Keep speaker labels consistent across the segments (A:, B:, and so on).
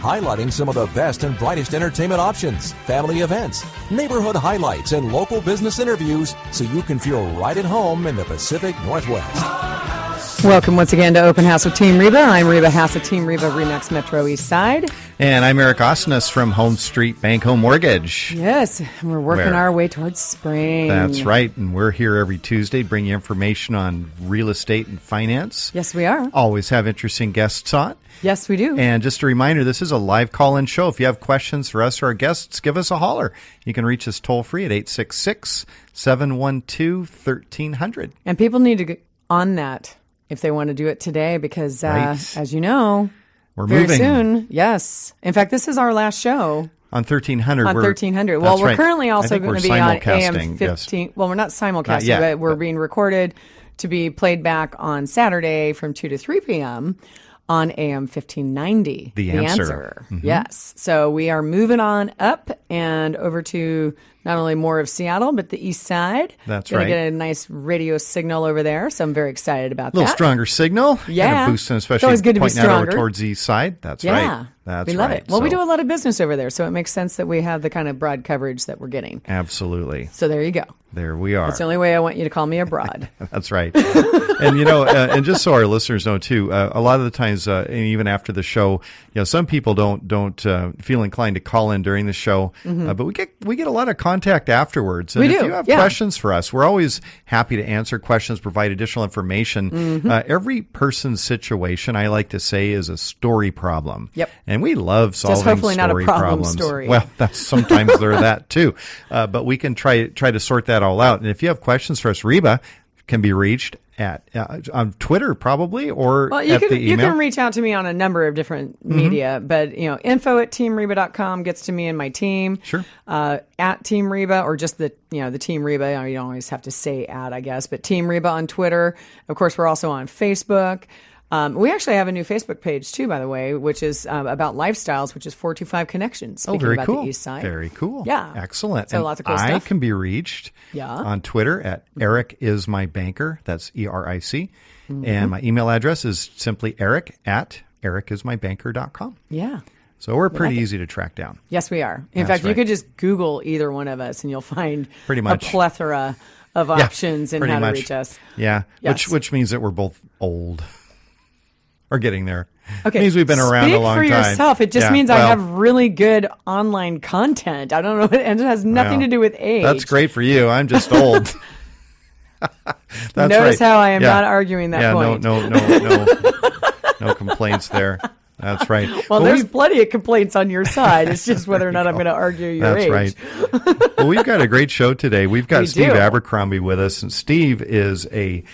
A: highlighting some of the best and brightest entertainment options, family events, neighborhood highlights, and local business interviews so you can feel right at home in the Pacific Northwest.
B: Welcome once again to Open House with Team Reba. I'm Reba Haas of Team Reba Remax Metro East Side.
C: And I'm Eric Osnes from Home Street Bank Home Mortgage.
B: Yes, we're working
C: Where?
B: our way towards spring.
C: That's right. And we're here every Tuesday bringing information on real estate and finance.
B: Yes, we are.
C: Always have interesting guests on.
B: Yes, we do.
C: And just a reminder, this is a live call in show. If you have questions for us or our guests, give us a holler. You can reach us toll free at 866 712 1300.
B: And people need to get on that if they want to do it today because, uh,
C: Right.
B: as you know,
C: We're
B: very
C: moving
B: soon, yes. In fact, this is our last show
C: on 1300.
B: on
C: we're-
B: 1300. Well, we're
C: right.
B: currently also going to be on AM
C: yes.
B: 15. Well, we're not simulcasting,
C: yet,
B: but we're
C: but-
B: being recorded to be played back on Saturday from 2 to 3 p.m. on AM 1590.
C: The Answer. Mm-hmm.
B: Yes. So we are moving on up and over to not only more of Seattle, but the east side.
C: That's
B: Gonna
C: right.
B: get a nice radio signal over there. So I'm very excited about that.
C: A little
B: that.
C: stronger signal.
B: Yeah.
C: Kind of boosting,
B: It's
C: especially
B: always good to be
C: pointing out over
B: stronger.
C: towards the east side. That's
B: Yeah.
C: right. That's
B: we love
C: right.
B: it. Well, we do a lot of business over there, so it makes sense that we have the kind of broad coverage that we're getting.
C: Absolutely.
B: So there you go.
C: There we are.
B: That's the only way I want you to call me abroad.
C: That's right. and you know, uh, and just so our listeners know too, uh, a lot of the times, uh, and even after the show, you know, some people don't don't uh, feel inclined to call in during the show, uh, but we get we get a lot of contact afterwards. And.
B: We
C: if
B: do,
C: you have
B: yeah.
C: questions for us, we're always happy to answer questions, provide additional information.
B: Mm-hmm.
C: Uh, every person's situation, I like to say, is a story problem.
B: Yep.
C: And we love solving
B: hopefully not a
C: story
B: problem
C: problems.
B: story.
C: Well, that's sometimes they're that too. Uh, but we can try try to sort that all out. And if you have questions for us, Reba can be reached at uh, on Twitter probably or
B: Well, you
C: at
B: can
C: the
B: you can reach out to me on a number of different media, but you know, info at teamreba.com gets to me and my team.
C: Sure.
B: Uh, at Team Reba or just the you know the Team Reba. You don't always have to say at, I guess, but Team Reba on Twitter. Of course, we're also on Facebook. Um, we actually have a new Facebook page too, by the way, which is um, about lifestyles, which is four two five connections.
C: Oh, very
B: about
C: cool.
B: the East Side,
C: Very cool.
B: Yeah,
C: Excellent.
B: So
C: and
B: lots of cool
C: I
B: stuff.
C: can be reached
B: Yeah.
C: on Twitter at Eric is my banker. That's E R I C.
B: Mm-hmm.
C: And my email address is simply Eric at ericismybanker.com.
B: yeah.
C: So we're pretty easy to track down.
B: Yes, we are. In
C: That's
B: fact, you could just Google either one of us, and you'll find
C: Pretty much.
B: a plethora of
C: Yeah,
B: options and
C: pretty
B: how to reach us.
C: Yeah,
B: Yes.
C: which which means that we're both old or getting there.
B: Okay, It
C: means we've been around
B: Speak
C: a long
B: for
C: time.
B: yourself. It just
C: Yeah,
B: means I have really good online content. I don't know, and it has nothing
C: well,
B: to do with age.
C: That's great for you. I'm just old. That's
B: Notice
C: right.
B: how I am
C: Yeah.
B: not arguing that
C: yeah,
B: point.
C: no, no, no, no, no complaints there. That's right.
B: Well,
C: Well,
B: there's
C: we've-
B: plenty of complaints on your side. It's just whether or not I'm going to argue your
C: That's
B: age.
C: right. well, we've got a great show today. We've got
B: We
C: Steve
B: do.
C: Abercrombie with us, and Steve is a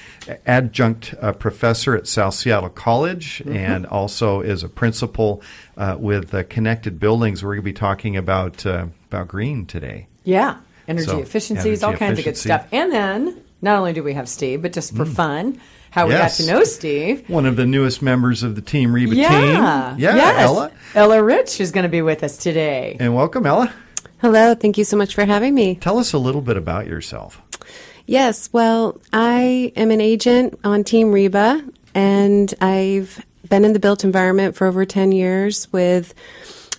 C: adjunct uh, professor at South Seattle College,
B: Mm-hmm.
C: and also is a principal uh, with uh, Connected Buildings. We're going to be talking about uh, about green today.
B: Yeah, energy
C: So,
B: efficiencies,
C: energy
B: all kinds of good stuff. And then not only do we have Steve, but just for fun, how we.
C: Yes.
B: got to know Steve.
C: One of the newest members of the Team Reba
B: Yeah,
C: team. Yeah,
B: yes.
C: Ella.
B: Ella Rich is going to be with us today.
C: And welcome, Ella.
D: Hello, thank you so much for having me.
C: Tell us a little bit about yourself.
D: Yes, well, I am an agent on Team Reba, and I've been in the built environment for over 10 years with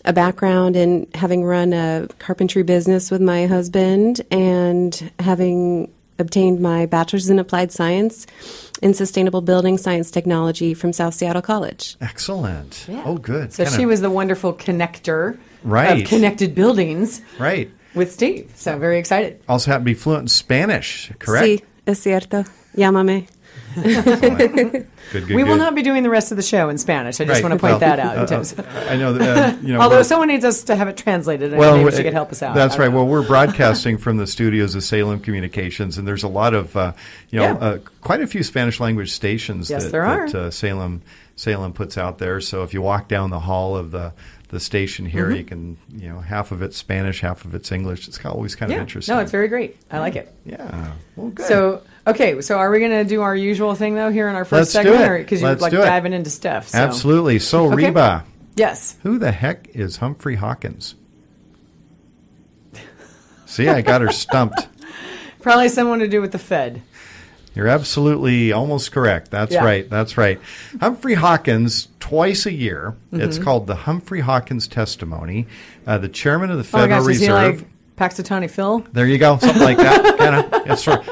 D: a background in having run a carpentry business with my husband and having obtained my bachelor's in applied science in sustainable building science technology from South Seattle College.
C: Excellent.
B: Yeah.
C: Oh, good.
B: So
C: Kinda-
B: she was the wonderful connector
C: Right.
B: of connected buildings
C: right.
B: with Steve. So very excited.
C: Also, happen to be fluent in Spanish, correct?
D: Sí, es cierto. Llámame.
C: Good, good,
B: we will
C: good.
B: not be doing the rest of the show in Spanish. I just
C: Right.
B: want to point
C: Well,
B: that out.
C: uh,
B: in terms
C: uh, I know that, uh, you know.
B: Although
C: we're-
B: someone needs us to have it translated, and maybe she could help us out.
C: That's
B: I don't
C: right.
B: know.
C: Well, we're broadcasting from the studios of Salem Communications, and there's a lot of, uh, you know,
B: Yeah.
C: uh, quite a few Spanish language stations
B: Yes,
C: that,
B: there are.
C: that uh, Salem Salem puts out there. So if you walk down the hall of the the station here. You can, you know, half of it's Spanish, half of it's English. It's always kind
B: yeah.
C: of interesting.
B: No, it's very great. I like it.
C: yeah. Well, good.
B: So okay, so are we going to do our usual thing though here in our 1st
C: Let's do
B: segment,
C: it.
B: because you're like diving into stuff? So.
C: absolutely. So
B: Okay.
C: Reba,
B: Yes.
C: who the heck is Humphrey Hawkins? See, I got her stumped.
B: Probably someone to do with the Fed.
C: You're absolutely almost correct. That's
B: Yeah.
C: right. That's right. Humphrey Hawkins, twice a year, it's
B: Mm-hmm.
C: called the Humphrey Hawkins Testimony. Uh, the chairman of the
B: Oh
C: Federal
B: gosh, is he
C: Reserve.
B: like Punxsutawney Phil?
C: there you go, something like that. kind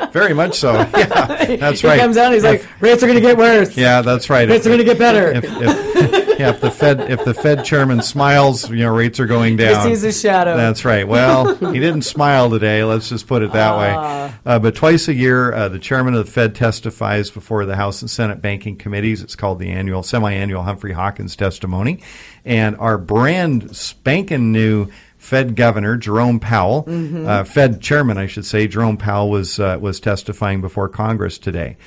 C: of, very much so. Yeah, that's
B: he
C: right.
B: He comes out, he's
C: If-
B: like, rates are going to get worse.
C: yeah, that's right.
B: Rates are going to get better.
C: If, if, yeah, if the Fed if the Fed chairman smiles, you know, rates are going down.
B: He sees his shadow.
C: That's right. Well, he didn't smile today. Let's just put it that
B: Ah.
C: way. Uh, but twice a year, uh, the chairman of the Fed testifies before the House and Senate banking committees. It's called the annual, semi-annual Humphrey Hawkins testimony, and our brand spanking new. Fed Governor Jerome Powell,
B: Mm-hmm.
C: uh, Fed Chairman, I should say, Jerome Powell was uh, was testifying before Congress today.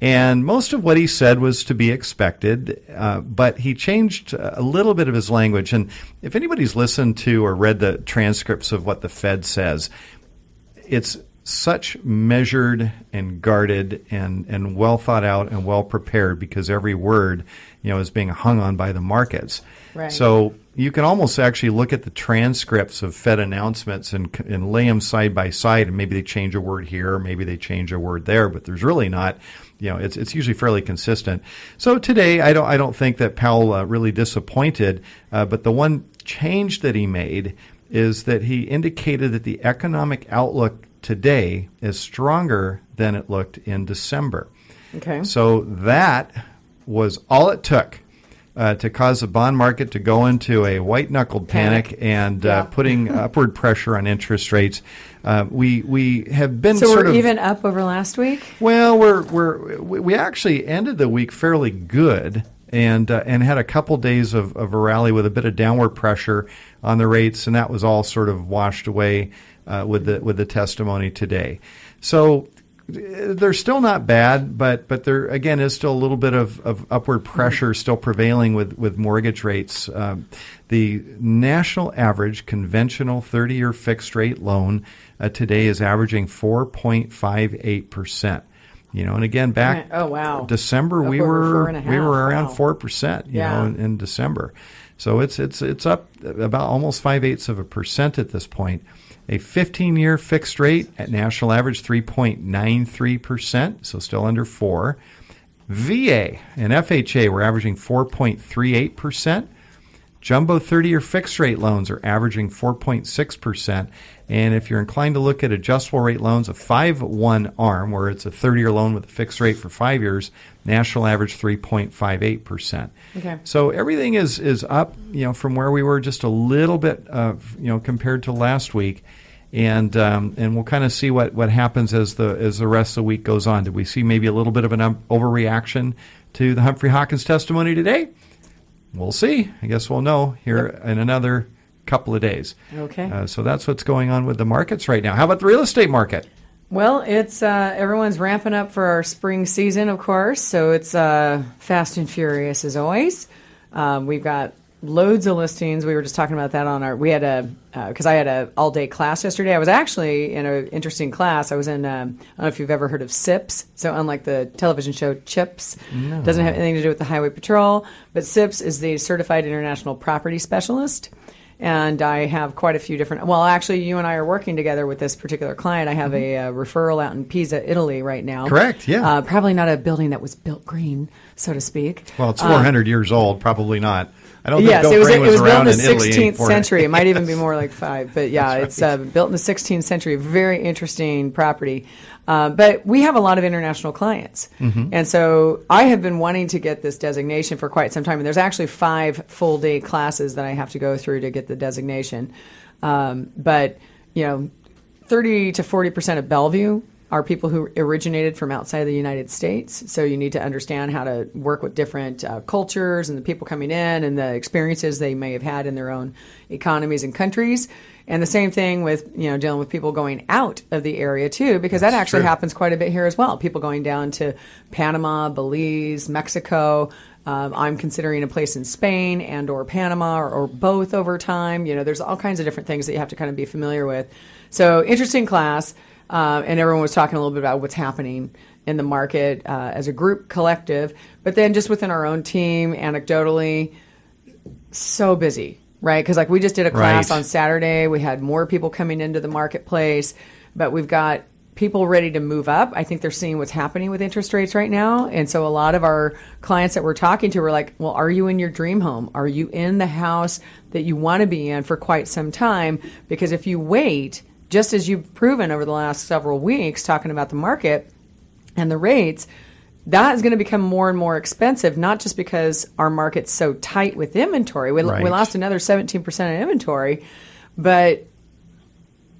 C: And most of what he said was to be expected, uh, but he changed a little bit of his language. And if anybody's listened to or read the transcripts of what the Fed says, it's such measured and guarded and, and well thought out and well prepared because every word, you know, is being hung on by the markets.
B: Right.
C: So you can almost actually look at the transcripts of Fed announcements and, and lay them side by side, and maybe they change a word here, maybe they change a word there, but there's really not. You know, it's it's usually fairly consistent. So today, I don't I don't think that Powell uh, really disappointed, uh, but the one change that he made is that he indicated that the economic outlook today is stronger than it looked in December.
B: okay.
C: So that was all it took uh, to cause the bond market to go into a white knuckled panic,
B: Panic.
C: and
B: Yeah.
C: uh, putting upward pressure on interest rates. Uh, we we have been
B: so
C: sort
B: we're
C: of
B: even up over last week?
C: well, we're we're we actually ended the week fairly good. And, uh, and had a couple days of, of a rally with a bit of downward pressure on the rates, and that was all sort of washed away uh, with the with the testimony today. So uh, they're still not bad, but but there again is still a little bit of, of upward pressure still prevailing with with mortgage rates. Um, the national average conventional 30 year fixed rate loan uh, today is averaging 4.58 percent. You know, and again, back
B: Oh, wow.
C: December we were
B: four
C: we were around
B: Wow.
C: four percent. You
B: Yeah.
C: know, in, in December, so it's it's it's up about almost five eighths of a percent at this point. A 15 year fixed rate at national average 3.93 percent, so still under four. VA and FHA we're averaging 4.38 percent. Jumbo 30 year fixed rate loans are averaging 4.6%. And if you're inclined to look at adjustable rate loans, a 5 1 ARM, where it's a 30 year loan with a fixed rate for five years, national average 3.58%.
B: Okay.
C: So everything is, is up, you know, from where we were just a little bit, uh, you know, compared to last week. And um, and we'll kind of see what, what happens as the as the rest of the week goes on. Did we see maybe a little bit of an um, overreaction to the Humphrey Hawkins testimony today? We'll see. I guess we'll know here in another couple of days.
B: Okay.
C: Uh, so that's what's going on with the markets right now. How about the real estate market?
B: Well, it's uh, everyone's ramping up for our spring season, of course. So it's uh, fast and furious as always. Um, we've got loads of listings. We were just talking about that on our. We had a because I had a all day class yesterday. I was actually in an interesting class. I was in. Um, I don't know if you've ever heard of CIPS. So unlike the television show Chips, doesn't have anything to do with the Highway Patrol. But CIPS is the Certified International Property Specialist and I have quite a few different. Well, actually, you and I are working together with this particular client. I have a, uh referral out in Pisa, Italy, right now.
C: Mm-hmm. Correct, yeah.
B: Uh, probably not a building that was built green, so to speak.
C: Well, it's 400 years old. Probably not. I don't
B: Yes, it was. It was built in the
C: in
B: 16th century. It might even be more like five, but yeah,
C: That's
B: it's uh, built in the 16th century. Very interesting property. Uh, but we have a lot of international clients,
C: Mm-hmm.
B: and so I have been wanting to get this designation for quite some time. And there's actually five full day classes that I have to go through to get the designation. Um, but you know, 30 to 40 percent of Bellevue are people who originated from outside of the United States. So you need to understand how to work with different uh, cultures and the people coming in and the experiences they may have had in their own economies and countries. And the same thing with you know dealing with people going out of the area too, because that actually
C: true.
B: happens quite a bit here as well. People going down to Panama, Belize, Mexico. Um, I'm considering a place in Spain and or Panama or, or both over time. You know, there's all kinds of different things that you have to kind of be familiar with. So interesting class, uh, and everyone was talking a little bit about what's happening in the market uh, as a group collective, but then just within our own team, anecdotally, so busy, right? Because like we just did a class
C: Right.
B: on Saturday, we had more people coming into the marketplace, but we've got people ready to move up. I think they're seeing what's happening with interest rates right now, and so a lot of our clients that we're talking to were like, "Well, are you in your dream home? Are you in the house that you want to be in for quite some time? Because if you wait." Just as you've proven over the last several weeks, talking about the market, and the rates, that is going to become more and more expensive, not just because our market's so tight with inventory. We,
C: Right.
B: we lost another 17% of inventory, but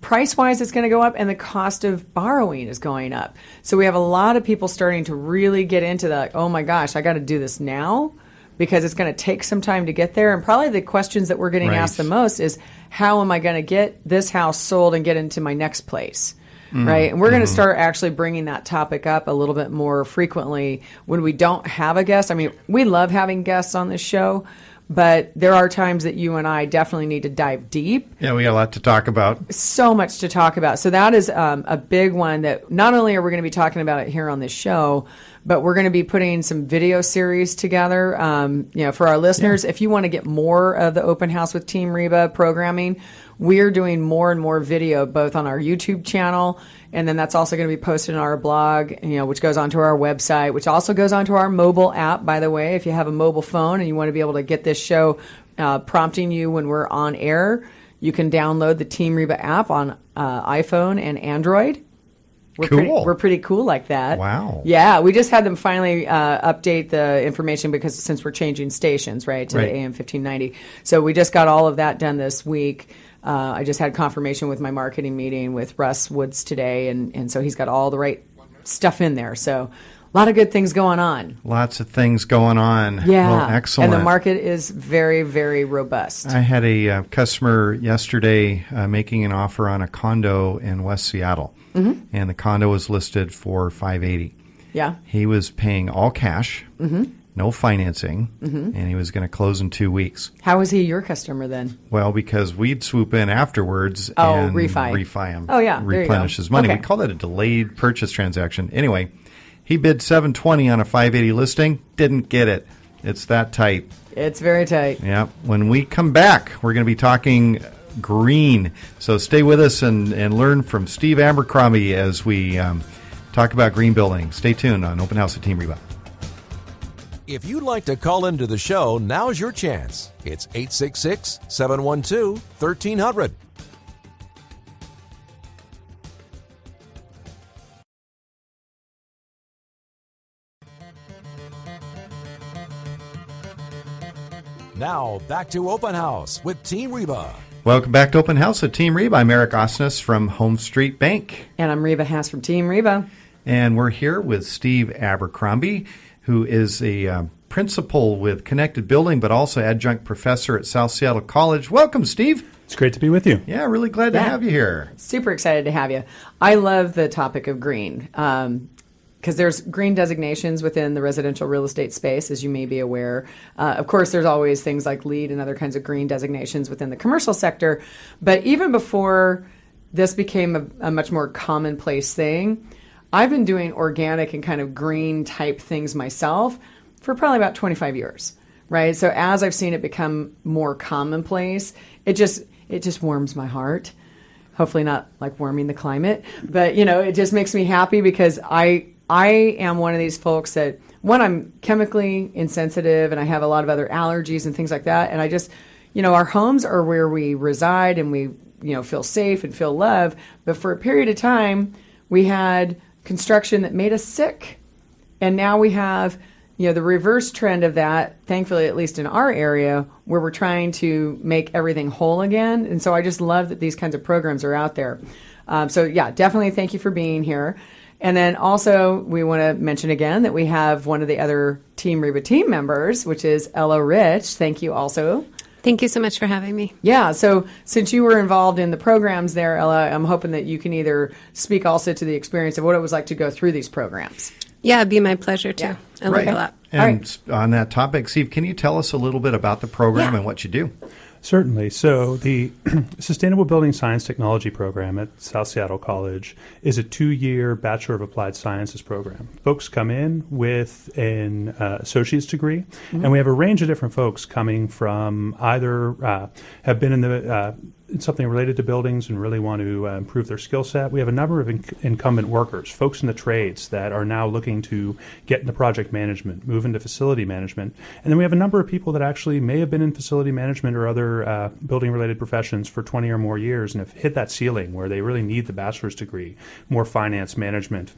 B: price wise, it's going to go up, and the cost of borrowing is going up. So we have a lot of people starting to really get into the, oh my gosh, I got to do this now because it's going to take some time to get there. And probably the questions that we're getting
C: Right.
B: asked the most is, how am I going to get this house sold and get into my next place? Right. And we're going to start actually bringing that topic up a little bit more frequently when we don't have a guest. I mean, we love having guests on this show, but there are times that you and I definitely need to dive deep
C: Yeah, we got a lot to talk about.
B: so much to talk about. So that is um, a big one that not only are we going to be talking about it here on this show, but we're going to be putting some video series together. Um, you know, for our listeners, if you want to get more of the Open House with Team Reba programming, we're doing more and more video both on our YouTube channel and then that's also going to be posted on our blog, you know, which goes onto our website, which also goes onto our mobile app. By the way, if you have a mobile phone and you want to be able to get this show uh, prompting you when we're on air, you can download the Team Reba app on uh, iPhone and Android. We're Pretty,
C: Cool.
B: we're pretty cool like that.
C: Wow.
B: Yeah, we just had them finally uh, update the information because since we're changing stations, right, to
C: Right.
B: the AM 1590. So we just got all of that done this week. Uh, I just had confirmation with my marketing meeting with Russ Woods today, and, and so he's got all the right stuff in there. So a lot of good things going on.
C: Lots of things going on.
B: Yeah.
C: Well, excellent.
B: And the market is very, very robust.
C: I had a uh, customer yesterday uh, making an offer on a condo in West Seattle,
B: Mm-hmm.
C: and the condo was listed for five eighty.
B: yeah.
C: He was paying all cash,
B: Mm-hmm.
C: no financing, and he was going to close in two weeks.
B: How was he your customer then?
C: Well, because we'd swoop in afterwards
B: Oh,
C: and
B: refi.
C: refi him.
B: Oh, yeah,
C: replenish his money.
B: Okay.
C: We call that a delayed purchase transaction. Anyway, he bid seven twenty on a five eighty listing. Didn't get it. It's that tight.
B: It's very tight.
C: Yeah. When we come back, we're going to be talking green. So stay with us and, and learn from Steve Abercrombie as we um, talk about green building. Stay tuned on Open House at Team Reba.
A: If you'd like to call into the show, now's your chance. It's 866 712 1300. Now, back to Open House with Team Reba.
C: Welcome back to Open House with Team Reba. I'm Eric Osnes from Home Street Bank.
B: And I'm Reba Haas from Team Reba.
C: And we're here with Steve Abercrombie, who is a uh, principal with Connected Building, but also adjunct professor at South Seattle College. Welcome, Steve.
E: It's great to be with you.
C: Yeah, really glad to
B: Yeah.
C: have you here.
B: Super excited to have you. I love the topic of green because there's green designations within the residential real estate space, as you may be aware. Uh, of course, there's always things like LEED and other kinds of green designations within the commercial sector. But even before this became a, a much more commonplace thing, I've been doing organic and kind of green type things myself for probably about 25 years right so as i've seen it become more commonplace it just it just warms my heart hopefully not like warming the climate but you know it just makes me happy because i i am one of these folks that one i'm chemically insensitive and i have a lot of other allergies and things like that and i just you know our homes are where we reside and we you know feel safe and feel love but for a period of time we had construction that made us sick and now we have, you know, the reverse trend of that, thankfully, at least in our area, where we're trying to make everything whole again. And so I just love that these kinds of programs are out there. Um, so, yeah, definitely thank you for being here. And then also, we want to mention again that we have one of the other Team Reba team members, which is Ella Rich. Thank you also.
D: Thank you so much for having me.
B: Yeah. So since you were involved in the programs there, Ella, I'm hoping that you can either speak also to the experience of what it was like to go through these programs.
D: Yeah, it'd be my pleasure too.
B: Yeah.
D: I like it a lot.
C: And
B: All
C: on that topic, Steve, can you tell us a little bit about the program
D: Yeah.
C: and what you do?
E: Certainly. So, the Sustainable Building Science Technology program at South Seattle College is a two year Bachelor of Applied Sciences program. Folks come in with an uh, associate's degree, and we have a range of different folks coming from either uh, have been in the uh, something related to buildings and really want to uh, improve their skill set. We have a number of inc- incumbent workers, folks in the trades that are now looking to get into project management, move into facility management. And then we have a number of people that actually may have been in facility management or other uh, building related professions for 20 or more years and have hit that ceiling where they really need the bachelor's degree, more finance management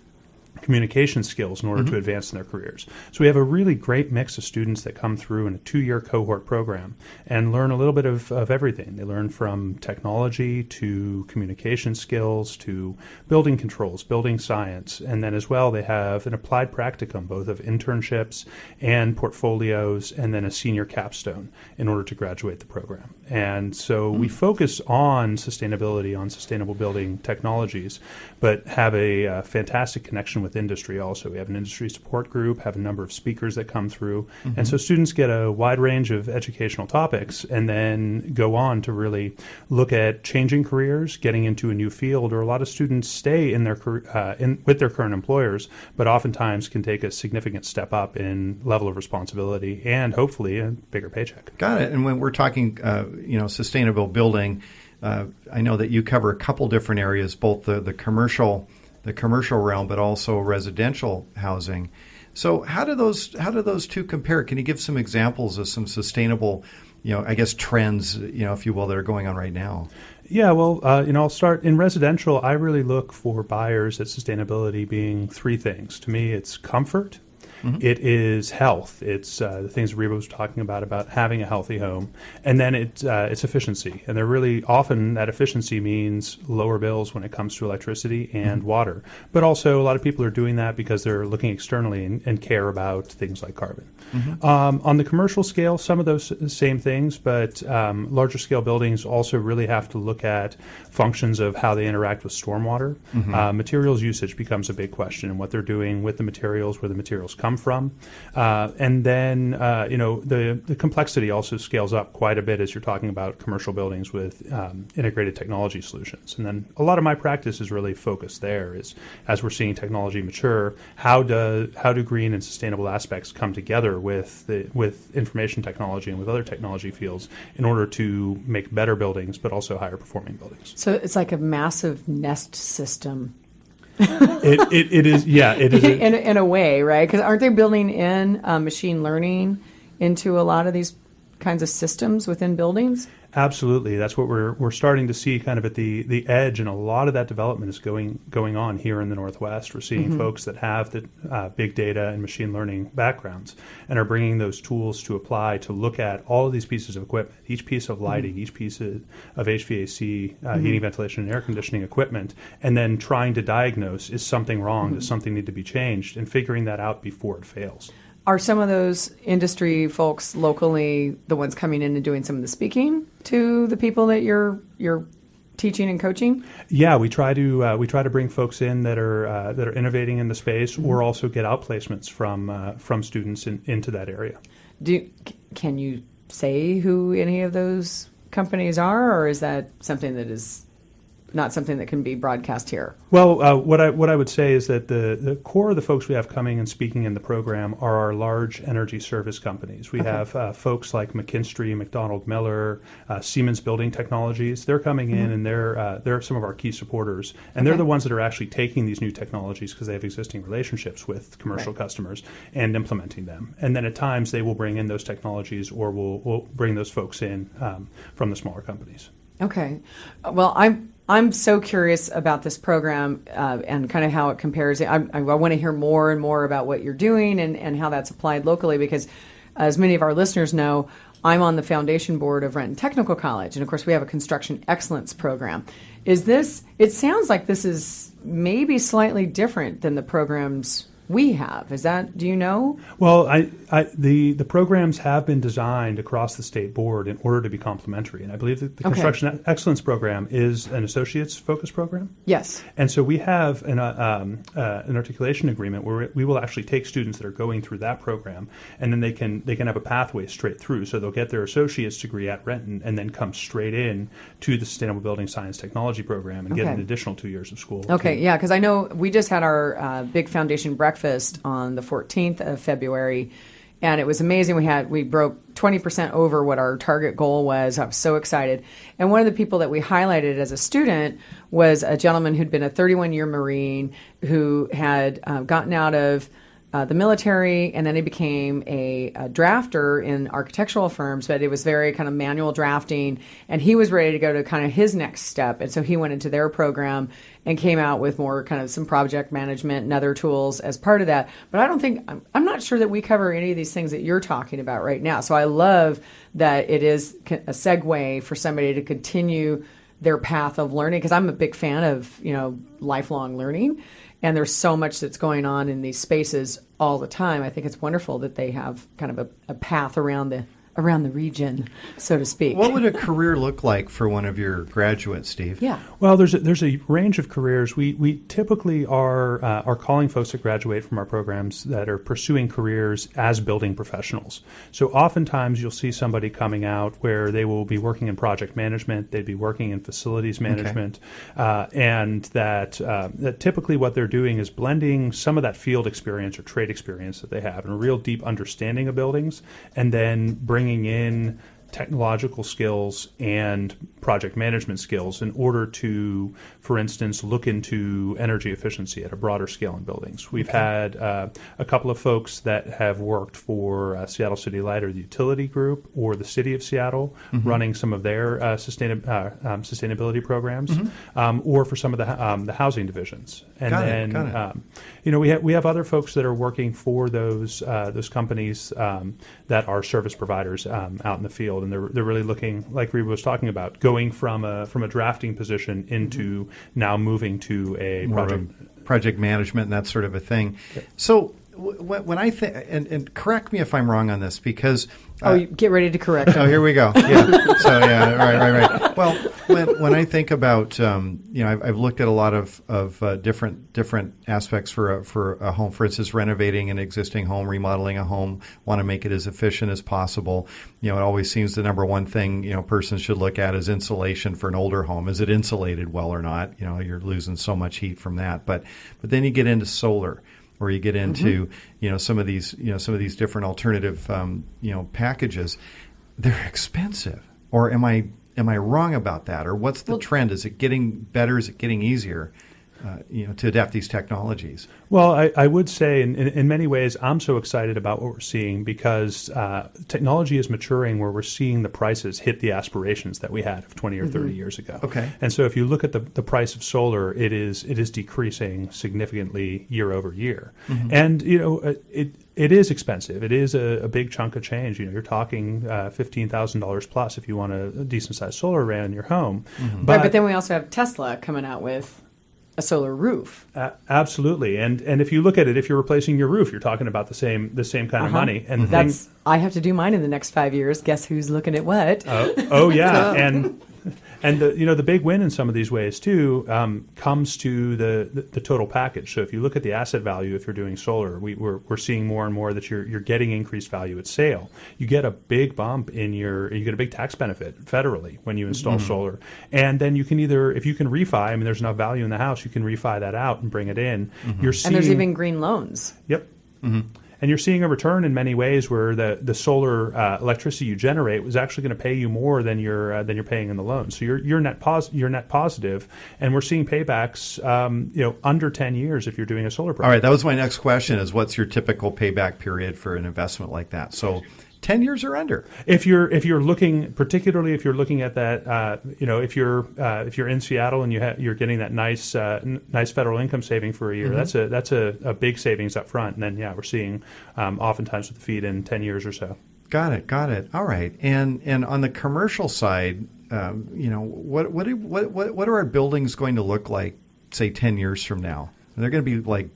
E: communication skills in order to advance in their careers. So we have a really great mix of students that come through in a two-year cohort program and learn a little bit of, of everything. They learn from technology to communication skills to building controls, building science, and then as well they have an applied practicum, both of internships and portfolios, and then a senior capstone in order to graduate the program. And so we focus on sustainability, on sustainable building technologies, but have a uh, fantastic connection with industry also. We have an industry support group, have a number of speakers that come through. And so students get a wide range of educational topics and then go on to really look at changing careers, getting into a new field, or a lot of students stay in their uh, in, with their current employers, but oftentimes can take a significant step up in level of responsibility and hopefully a bigger paycheck.
C: Got it. And when we're talking, uh, you know, sustainable building, uh, I know that you cover a couple different areas, both the, the commercial, the commercial realm, but also residential housing. So how do those how do those two compare? Can you give some examples of some sustainable, you know, I guess trends, you know, if you will, that are going on right now?
E: Yeah, well, uh, you know, I'll start in residential. I really look for buyers at sustainability being three things. To me, it's comfort, it is health. It's uh, the things Reba was talking about about having a healthy home, and then it's uh, it's efficiency. And they're really often that efficiency means lower bills when it comes to electricity and water. But also, a lot of people are doing that because they're looking externally and, and care about things like carbon. Um, on the commercial scale, some of those same things, but um, larger scale buildings also really have to look at functions of how they interact with stormwater. Uh, materials usage becomes a big question, and what they're doing with the materials, where the materials come from, uh, and then uh, you know the the complexity also scales up quite a bit as you're talking about commercial buildings with um, integrated technology solutions. And then a lot of my practice is really focused there. Is as we're seeing technology mature, how do how do green and sustainable aspects come together with the, with information technology and with other technology fields in order to make better buildings, but also higher performing buildings.
B: So it's like a massive nest system
E: it, it, it is yeah it is
B: in, in a way, right? Because aren't they building in uh, machine learning into a lot of these kinds of systems within buildings?
E: Absolutely, that's what we're we're starting to see kind of at the the edge, and a lot of that development is going going on here in the Northwest. We're seeing folks that have the uh, big data and machine learning backgrounds and are bringing those tools to apply to look at all of these pieces of equipment, each piece of lighting, each piece of, of HVAC, uh, heating, ventilation, and air conditioning equipment, and then trying to diagnose is something wrong, does something need to be changed, and figuring that out before it fails.
B: Are some of those industry folks locally the ones coming in and doing some of the speaking to the people that you're you're teaching and coaching?
E: Yeah, we try to uh, we try to bring folks in that are uh, that are innovating in the space, or also get out placements from uh, from students in, into that area.
B: Do can you say who any of those companies are, or is that something that is not something that can be broadcast here?
E: Well, uh, what I what I would say is that the, the core of the folks we have coming and speaking in the program are our large energy service companies. We have uh, folks like McKinstry, McDonald Miller, uh, Siemens Building Technologies. They're coming in and they're uh, they're some of our key supporters, and they're the ones that are actually taking these new technologies because they have existing relationships with commercial
B: Right.
E: customers and implementing them. And then at times they will bring in those technologies, or will will bring those folks in um, from the smaller companies.
B: Okay. Well, I'm I'm so curious about this program uh, and kind of how it compares. I, I, I want to hear more and more about what you're doing and, and how that's applied locally because, as many of our listeners know, I'm on the foundation board of Renton Technical College, and of course, we have a construction excellence program. Is this? It sounds like this is maybe slightly different than the programs we have. Is that, do you know?
E: Well, I, I, the the programs have been designed across the state board in order to be complementary, and I believe that the
B: Okay.
E: construction excellence program is an associate's focus program.
B: Yes.
E: And so we have an, uh, um, uh, an articulation agreement where we will actually take students that are going through that program, and then they can they can have a pathway straight through. So they'll get their associate's degree at Renton, and then come straight in to the Sustainable Building Science Technology program and get an additional two years of school.
B: Okay, yeah, because I know we just had our uh, big foundation breakfast on the 14th of February, and it was amazing. We had we broke 20% over what our target goal was. I was so excited. And one of the people that we highlighted as a student was a gentleman who'd been a 31 year Marine who had uh, gotten out of uh, the military, and then he became a, a drafter in architectural firms, but it was very kind of manual drafting. And he was ready to go to kind of his next step. And so he went into their program and came out with more kind of some project management and other tools as part of that. But I don't think, I'm, I'm not sure that we cover any of these things that you're talking about right now. So I love that it is a segue for somebody to continue their path of learning because I'm a big fan of, you know, lifelong learning and there's so much that's going on in these spaces all the time. I think it's wonderful that they have kind of a, a path around the around the region, so to speak.
C: What would a career look like for one of your graduates, Steve?
B: yeah.
E: Well, there's a, there's a range of careers. We we typically are uh, are calling folks that graduate from our programs that are pursuing careers as building professionals. So oftentimes you'll see somebody coming out where they will be working in project management, they'd be working in facilities management, uh, and that uh, that typically what they're doing is blending some of that field experience or trade experience that they have and a real deep understanding of buildings, and then bringing in technological skills and project management skills in order to, for instance, look into energy efficiency at a broader scale in buildings. We've had uh, a couple of folks that have worked for uh, Seattle City Light or the utility group or the city of Seattle running some of their uh, sustain- uh, um, sustainability programs um, or for some of the, um, the housing divisions. And
C: Got it,
E: then,
C: got it.
E: You know, we have we have other folks that are working for those uh, those companies um, that are service providers um, out in the field, and they're they're really looking, like Reba was talking about, going from a from a drafting position into now moving to a
C: More of
E: project.
C: a project management and that sort of a thing. So w- when, when I think, and, and correct me if I'm wrong on this, because
B: Oh, get ready to correct.
C: Oh, here we go. Yeah. so yeah, right, right, right. Well, when when I think about, um, you know, I've, I've looked at a lot of of uh, different different aspects for a, for a home. For instance, renovating an existing home, remodeling a home, want to make it as efficient as possible. You know, it always seems the number one thing you know persons should look at is insulation for an older home. Is it insulated well or not? You know, you're losing so much heat from that. But but then you get into solar or you get into you know some of these you know some of these different alternative um, you know packages they're expensive or am i am i wrong about that? Or what's the trend? Is it getting better? Is it getting easier uh, you know to adapt these technologies
E: Well, I, I would say in, in, in many ways, I'm so excited about what we're seeing because uh, technology is maturing where we're seeing the prices hit the aspirations that we had of 20 or 30 years ago.
C: Okay.
E: And so if you look at the, the price of solar, it is it is decreasing significantly year over year. And, you know, uh, it, it is expensive. It is a, a big chunk of change. You know, you're talking uh, fifteen thousand dollars plus if you want a, decent sized solar array in your home.
B: right, but then we also have Tesla coming out with a solar roof.
E: A- absolutely, and and if you look at it, if you're replacing your roof, you're talking about the same the same kind of uh-huh. money. And thing,
B: That's I have to do mine in the next five years. Guess who's looking at what?
E: oh, oh yeah, and and the you know the big win in some of these ways too um, comes to the, the the total package. So if you look at the asset value, if you're doing solar, we, we're we're seeing more and more that you're you're getting increased value at sale. You get a big bump in your you get a big tax benefit federally when you install mm-hmm. solar, and then you can either if you can refi. I mean, there's enough value in the house, you can refi that out and bring it in. Mm-hmm. You're seeing
B: and there's even green loans.
E: Yep. Mm-hmm. And you're seeing a return in many ways where the, the solar uh, electricity you generate was actually going to pay you more than you're uh, than you're paying in the loan. So you're you're net pos- you're net positive, and we're seeing paybacks um, you know under ten years if you're doing a solar project.
C: all right that was my next question is what's your typical payback period for an investment like that so 10 years or under
E: If you're if you're looking particularly if you're looking at that uh, you know if you're uh, if you're in Seattle and you ha- you're getting that nice uh, n- nice federal income saving for a year that's a that's a, a big savings up front and then yeah we're seeing um, oftentimes with the feed in ten years or so.
C: Got it. Got it. All right. And and on the commercial side, um, you know, what what, what what what are our buildings going to look like, say, ten years from now? Are they going to be like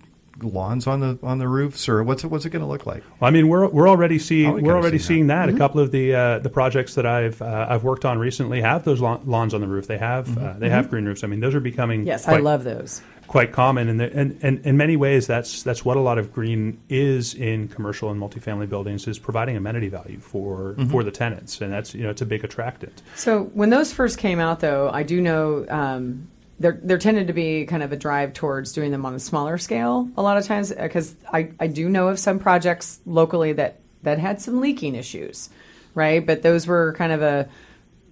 C: lawns on the on the roofs, or what's it what's it going to look like?
E: Well, I mean, we're we're already
C: Oh,
E: seeing
C: we
E: we're already
C: seen
E: seeing that. A couple of the uh, the projects that I've uh, I've worked on recently have those lawn, lawns on the roof. They have uh, they have green roofs. I mean, those are becoming
B: Yes,
E: quite,
B: I love those.
E: quite common, and, the, and and in many ways, that's that's what a lot of green is in commercial and multifamily buildings is providing amenity value for for the tenants, and that's you know it's a big attractant.
B: So when those first came out, though, I do know um, there there tended to be kind of a drive towards doing them on a smaller scale a lot of times uh, because I, I do know of some projects locally that that had some leaking issues, right? But those were kind of a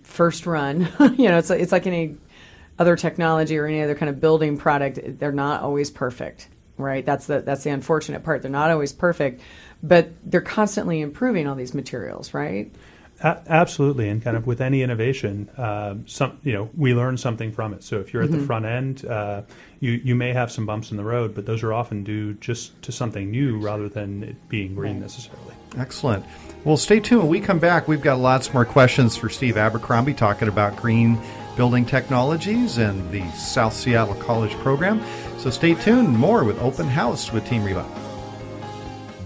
B: first run. you know, it's like, it's like any other technology or any other kind of building product. They're not always perfect, right? That's the that's the unfortunate part. They're not always perfect, but they're constantly improving all these materials, right?
E: A- absolutely, and kind of with any innovation, um, some you know we learn something from it. So if you're at the front end, uh, you you may have some bumps in the road, but those are often due just to something new rather than it being green necessarily.
C: Excellent. Well, stay tuned. When we come back, we've got lots more questions for Steve Abercrombie talking about green building technologies and the South Seattle College program. So stay tuned. More with Open House with Team Reba.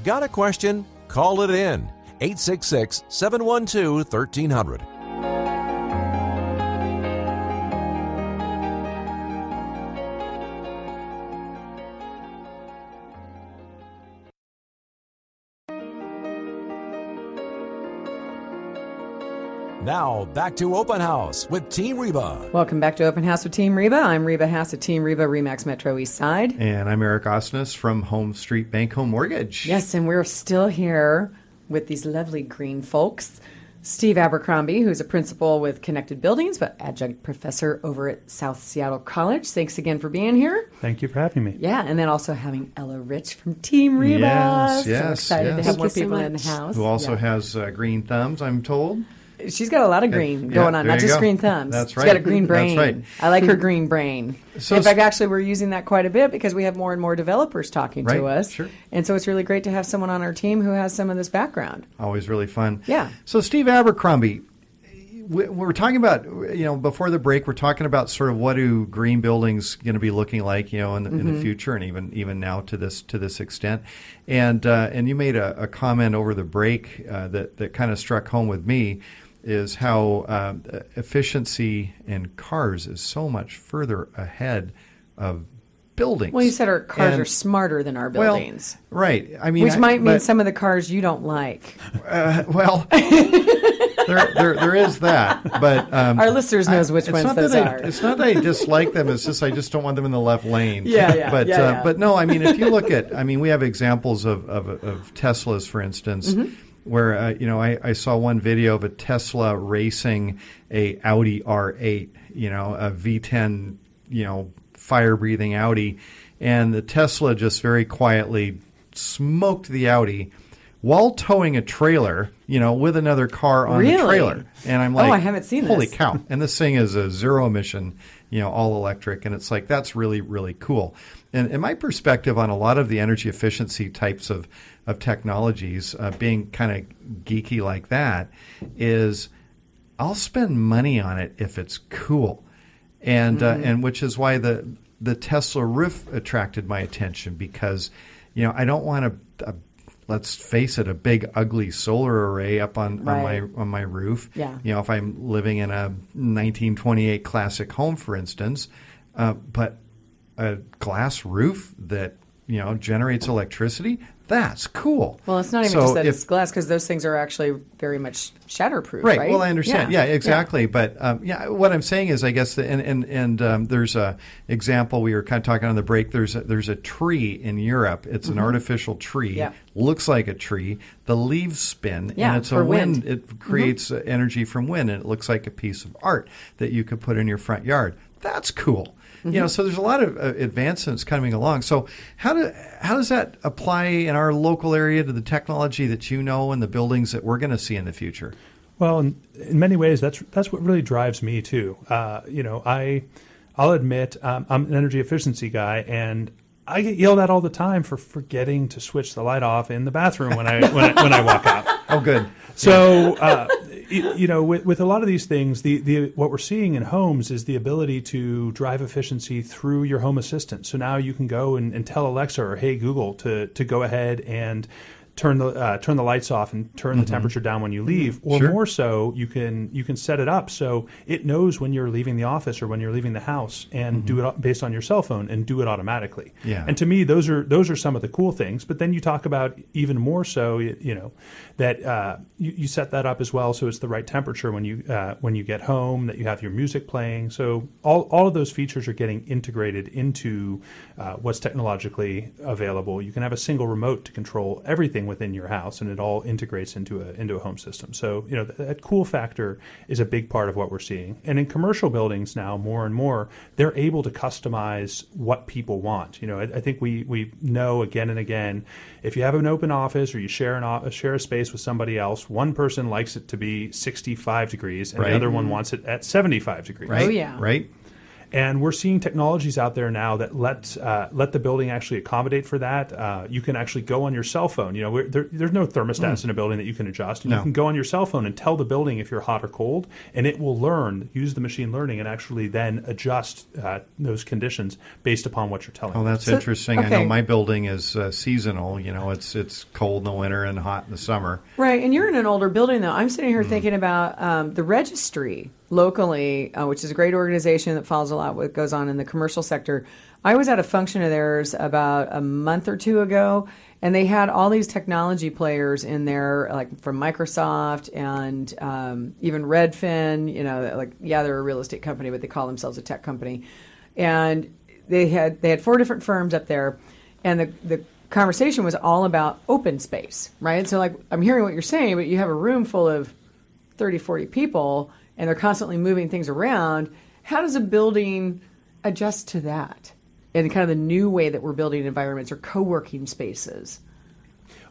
A: Got a question? Call it in. 866 712 1300. Now, back to Open House with Team Reba.
B: Welcome back to Open House with Team Reba. I'm Reba Haas at Team Reba Remax Metro East Side.
C: And I'm Eric Osnes from Home Street Bank Home Mortgage.
B: Yes, and we're still here with these lovely green folks. Steve Abercrombie, who's a principal with Connected Buildings, but adjunct professor over at South Seattle College. Thanks again for being here.
E: Thank you for having me.
B: Yeah, and then also having Ella Rich from Team Reba.
C: Yes,
B: so
C: yes,
B: excited
C: yes.
B: to have
D: Thank
B: more
D: you so
B: people in the house.
C: Who also
B: Yeah.
C: has uh, green thumbs, I'm told.
B: She's got a lot of green
C: Yeah,
B: going on, not just
C: go.
B: green thumbs.
C: That's right.
B: She's got a
C: right.
B: green
C: That's
B: brain.
C: right.
B: I like her green brain.
C: So
B: In fact, actually, we're using that quite a bit because we have more and more developers talking to us.
C: sure.
B: And so it's really great to have someone on our team who has some of this background.
C: Always really fun.
B: Yeah.
C: So, Steve Abercrombie, we, we're talking about, you know, before the break, we're talking about sort of what do green buildings going to be looking like, you know, in the,
B: Mm-hmm.
C: the future, and even even now to this to this extent. And uh, and you made a, a comment over the break uh, that that kind of struck home with me. Is how uh, efficiency in cars is so much further ahead of buildings.
B: Well, you said our cars
C: And-
B: are smarter than our
C: well,
B: buildings,
C: right? I mean,
B: which
C: I-
B: might mean
C: but-
B: some of the cars you don't like.
C: uh, well, there, there, there is that, but um,
B: Our listeners knows which
C: it's
B: ones those
C: I,
B: are.
C: It's not that I dislike them. It's just I just don't want them in the left lane.
B: Yeah, yeah,
C: But
B: yeah,
C: uh,
B: yeah.
C: but no, I mean, if you look at, I mean, we have examples of of, of Teslas, for instance.
B: Mm-hmm.
C: Where uh, you know I, I saw one video of a Tesla racing a Audi R8, you know a V10, you know fire breathing Audi, and the Tesla just very quietly smoked the Audi while towing a trailer, you know, with another car on the
B: Really?
C: trailer. And I'm like,
B: Oh,
C: like,
B: I haven't seen
C: Holy
B: this."
C: cow! And this thing is a zero emission, you know, all electric, and it's like that's really really cool. And, and my perspective on a lot of the energy efficiency types of of technologies, uh, being kind of geeky like that, is I'll spend money on it if it's cool, and uh, and which is why the the Tesla roof attracted my attention because you know I don't want a, a let's face it a big ugly solar array up on, on my on my roof.
B: Yeah.
C: You know if I'm living in a 1928 classic home, for instance, uh, but a glass roof that you know generates electricity. That's cool.
B: Well, it's not even
C: So
B: just that
C: if-
B: it's glass because those things are actually very much shatterproof,
C: Right.
B: right?
C: Well, I understand. Yeah, exactly. But um, yeah, what I'm saying is, I guess, the, and and and um, there's a example we were kind of talking on the break. There's a, there's a tree in Europe. It's an artificial tree.
B: Mm-hmm. Yeah.
C: Looks like a tree. The leaves spin,
B: Yeah,
C: and it's
B: for
C: a wind.
B: wind. Mm-hmm.
C: It creates uh, energy from wind, and it looks like a piece of art that you could put in your front yard. That's cool. You
B: Mm-hmm.
C: know, so there's a lot of uh, advancements coming along. So how do how does that apply in our local area to the technology that you know and the buildings that we're going to see in the future?
E: Well, in, in many ways, that's that's what really drives me too. Uh, you know, I I'll admit um, I'm an energy efficiency guy, and I get yelled at all the time for forgetting to switch the light off in the bathroom when I when I, when I walk out.
C: Oh, good.
E: So, uh, you know, with, with a lot of these things, the, the what we're seeing in homes is the ability to drive efficiency through your home assistant. So now you can go and, and tell Alexa or Hey Google to to go ahead and turn the uh, turn the lights off and turn the temperature down when you leave, or
C: Sure.
E: more so, you can you can set it up so it knows when you're leaving the office or when you're leaving the house, and do it based on your cell phone and do it automatically.
C: Yeah.
E: And to me, those are those are some of the cool things. But then you talk about even more so, you, you know, that uh, you, you set that up as well, so it's the right temperature when you uh, when you get home. That you have your music playing. So all all of those features are getting integrated into uh, what's technologically available. You can have a single remote to control everything within your house, and it all integrates into a into a home system. So you know that, that cool factor is a big part of what we're seeing. And in commercial buildings now, more and more, they're able to customize what people want. You know, I, I think we we know again and again, if you have an open office or you share an o- share a space with somebody else, one person likes it to be 65 degrees, and
C: Right.
E: the other one mm-hmm. wants it at 75 degrees.
C: Right?
B: Oh, yeah.
C: Right?
E: And we're seeing technologies out there now that let uh, let the building actually accommodate for that. Uh, you can actually go on your cell phone. You know, we're, there, there's no thermostats in a building that you can adjust. And
C: No.
E: You can go on your cell phone and tell the building if you're hot or cold, and it will learn, use the machine learning, and actually then adjust uh, those conditions based upon what you're telling.
C: Oh, that's
B: So-
C: interesting. I know my building is uh, seasonal. You know, it's it's cold in the winter and hot in the summer.
B: Right, and you're in an older building though. I'm sitting here thinking about um, the registry locally, uh, which is a great organization that follows a lot what goes on in the commercial sector. I was at a function of theirs about a month or two ago, and they had all these technology players in there, like from Microsoft and um, even Redfin. You know, like yeah, they're a real estate company, but they call themselves a tech company, and they had they had four different firms up there, and the the conversation was all about open space, right? So like I'm hearing what you're saying, but you have a room full of 30, 40 people and they're constantly moving things around. How does a building adjust to that? And kind of the new way that we're building environments or co-working spaces.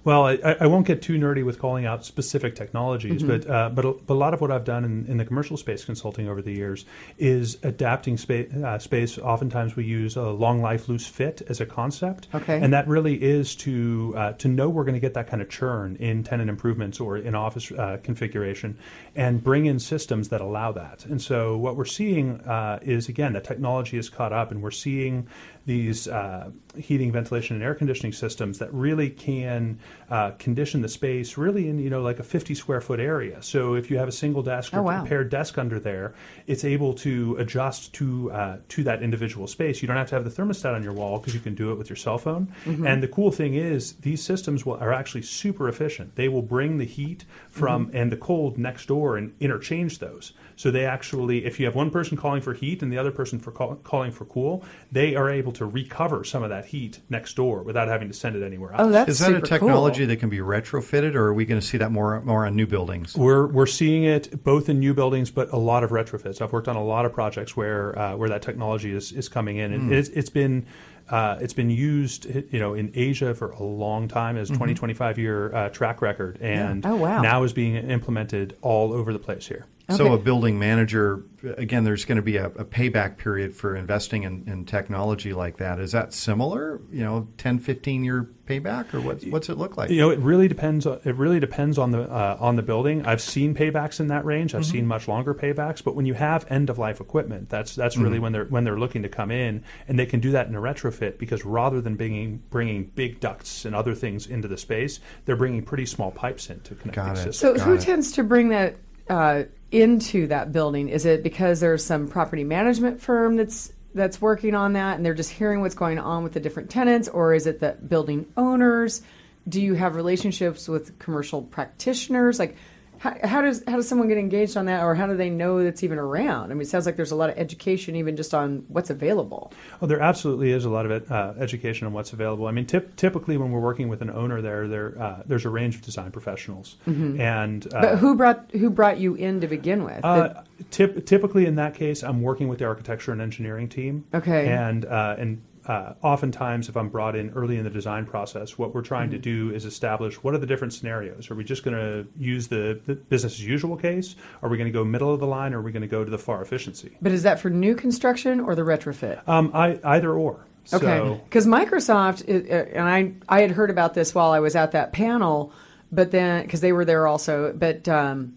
E: Well, I, I won't get too nerdy with calling out specific technologies, but uh, but, a, but a lot of what I've done in, in the commercial space consulting over the years is adapting space. Uh, space. Oftentimes, we use a long life loose fit as a concept,
B: Okay.
E: and that really is to uh, to know we're going to get that kind of churn in tenant improvements or in office uh, configuration, and bring in systems that allow that. And so, what we're seeing uh, is again that technology is caught up, and we're seeing these uh, heating, ventilation, and air conditioning systems that really can uh, condition the space really in you know like a 50 square foot area. So if you have a single desk or
B: Oh, wow.
E: a paired desk under there, it's able to adjust to uh, to that individual space. You don't have to have the thermostat on your wall because you can do it with your cell phone.
B: Mm-hmm.
E: And the cool thing is these systems will, are actually super efficient. They will bring the heat from
B: Mm-hmm.
E: and the cold next door and interchange those. So they actually, if you have one person calling for heat and the other person for call, calling for cool, they are able to recover some of that heat next door without having to send it anywhere else.
B: Oh, that's
C: Is that a technology
B: cool.
C: that can be retrofitted, or are we going to see that more more on new buildings?
E: We're we're seeing it both in new buildings, but a lot of retrofits. I've worked on a lot of projects where uh, where that technology is, is coming in, and it's, it's been uh, it's been used you know in Asia for a long time as 20 25 year uh, track record, and
B: Oh, wow.
E: now is being implemented all over the place here.
C: So a building manager, again, there's going to be a, a payback period for investing in, in technology like that. Is that similar? You know, 10, 15 year payback, or what's what's it look like?
E: You know, it really depends. It really depends on the uh, on the building. I've seen paybacks in that range. I've
C: Mm-hmm.
E: seen much longer paybacks. But when you have end of life equipment, that's that's really
C: Mm-hmm.
E: when they're when they're looking to come in, and they can do that in a retrofit because rather than bringing bringing big ducts and other things into the space, they're bringing pretty small pipes in to connect
C: Got
E: the
C: it.
E: system.
B: So who
C: it.
B: tends to bring that uh, into that building? Is it because there's some property management firm that's that's working on that and they're just hearing what's going on with the different tenants, or is it the building owners? Do you have relationships with commercial practitioners? Like, how, how does how does someone get engaged on that, or how do they know that's even around? I mean, it sounds like there's a lot of education even just on what's available.
E: Oh, there absolutely is a lot of it, uh, education on what's available. I mean, typ- typically when we're working with an owner, there, there, uh, there's a range of design professionals, and uh,
B: But who brought who brought you in to begin with?
E: Uh, typ- typically, in that case, I'm working with the architecture and engineering team.
B: Okay.
E: And uh, and uh, oftentimes, if I'm brought in early in the design process, what we're trying to do is establish what are the different scenarios. Are we just going to use the, the business as usual case? Are we going to go middle of the line? Or are we going to go to the far efficiency?
B: but is that for new construction or the retrofit?
E: Um, I, either or.
B: Okay,
E: So,
B: because Microsoft, i- uh, and I, I had heard about this while I was at that panel, but then because they were there also, but um,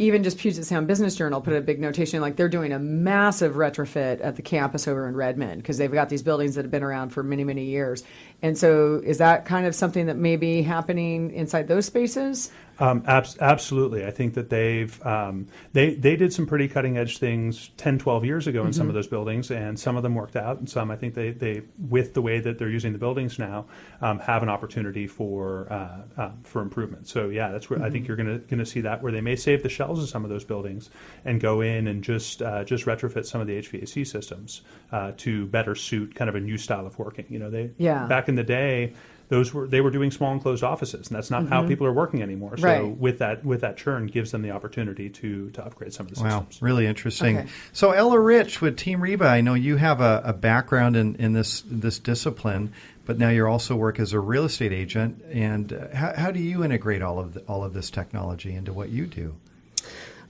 B: even just Puget Sound Business Journal put a big notation like they're doing a massive retrofit at the campus over in Redmond because they've got these buildings that have been around for many, many years. And so, is that kind of something that may be happening inside those spaces?
E: Um, abs- absolutely. I think that they've um, they they did some pretty cutting edge things 10, 12 years ago in mm-hmm. some of those buildings, and some of them worked out, and some I think they, they with the way that they're using the buildings now um, have an opportunity for uh, uh, for improvement. So yeah, that's where mm-hmm. I think mm-hmm. you're going to going to see that where they may save the shells of some of those buildings and go in and just uh, just retrofit some of the HVAC systems uh, to better suit kind of a new style of working. You know, they
B: yeah.
E: back in the day those were they were doing small enclosed offices, and that's not mm-hmm. how people are working anymore. So
B: right.
E: with that with that churn, gives them the opportunity to to upgrade some of the
C: wow,
E: systems.
C: Wow, really interesting.
B: Okay.
C: So Ella Rich with Team Reba, I know you have a, a background in, in this this discipline, but now you also work as a real estate agent. And uh, how, how do you integrate all of the, all of this technology into what you do?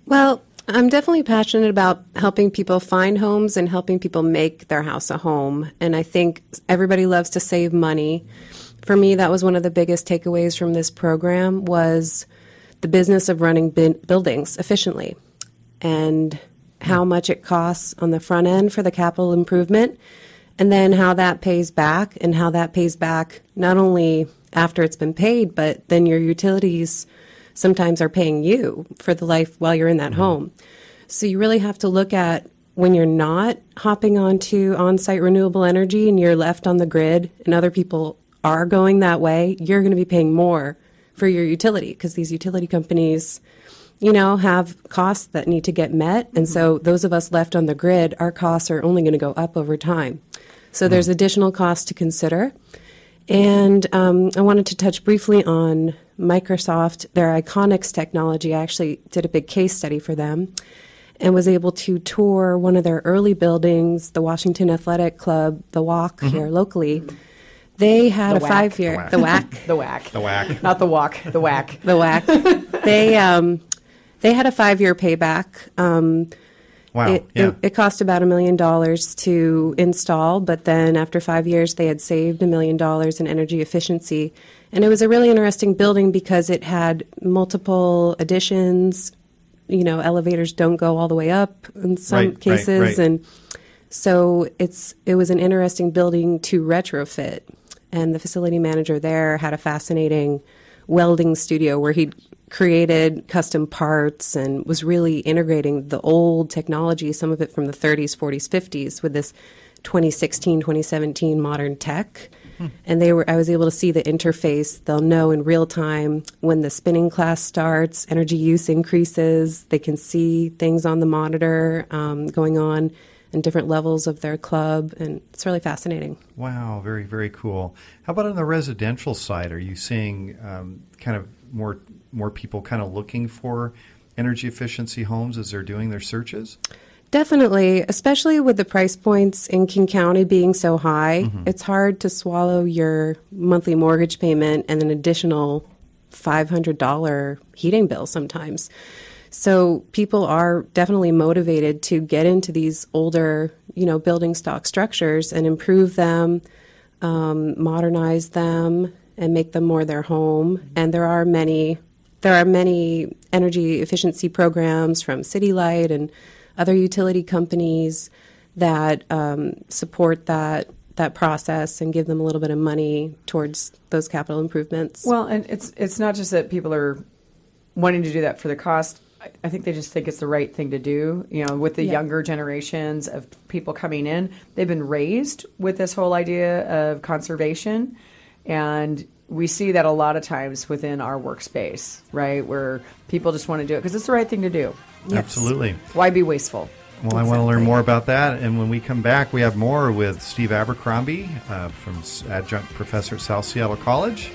D: Well, I'm definitely passionate about helping people find homes and helping people make their house a home. And I think everybody loves to save money for me, that was one of the biggest takeaways from this program was the business of running buildings efficiently and how much it costs on the front end for the capital improvement and then how that pays back and how that pays back not only after it's been paid but then your utilities sometimes are paying you for the life while you're in that mm-hmm. home so you really have to look at when you're not hopping onto on-site renewable energy and you're left on the grid and other people are going that way, you're going to be paying more for your utility because these utility companies, you know, have costs that need to get met. And mm-hmm. so those of us left on the grid, our costs are only going to go up over time. So mm-hmm. there's additional costs to consider. And um, I wanted to touch briefly on Microsoft, their Iconics technology. I actually did a big case study for them and was able to tour one of their early buildings, the Washington Athletic Club, the Walk mm-hmm. here locally. They had
B: the
D: a five year the whack
B: the whack
C: the whack
B: not the walk the whack
D: the whack. they um, they had a five year payback. Um,
C: wow!
D: It,
C: yeah.
D: it, it, cost about a million dollars to install, but then after five years, they had saved a million dollars in energy efficiency, and it was a really interesting building because it had multiple additions. You know, elevators don't go all the way up in some
C: right,
D: cases,
C: right, right.
D: and so it's it was an interesting building to retrofit and the facility manager there had a fascinating welding studio where he created custom parts and was really integrating the old technology, some of it from the 30s, 40s, 50s, with this 2016, 2017 modern tech. Hmm. And they were I was able to see the interface. They'll know in real time when the spinning class starts, energy use increases. They can see things on the monitor um, going on and different levels of their club, and it's really fascinating.
C: Wow, very very cool. How about on the residential side? Are you seeing um, kind of more more people kind of looking for energy efficiency homes as they're doing their searches?
D: Definitely, especially with the price points in King County being so high, mm-hmm. it's hard to swallow your monthly mortgage payment and an additional $500 heating bill sometimes. So people are definitely motivated to get into these older, you know, building stock structures and improve them, um, modernize them, and make them more their home. And there are many, there are many energy efficiency programs from City Light and other utility companies that um, support that that process and give them a little bit of money towards those capital improvements.
B: Well, and it's it's not just that people are wanting to do that for the cost I think they just think it's the right thing to do. You know, with the yeah. younger generations of people coming in, they've been raised with this whole idea of conservation. And we see that a lot of times within our workspace, right? Where people just want to do it because it's the right thing to do.
C: Yes. Absolutely.
B: Why be wasteful?
C: Well, exactly. I want to learn more about that. And when we come back, we have more with Steve Abercrombie uh, from adjunct professor at South Seattle College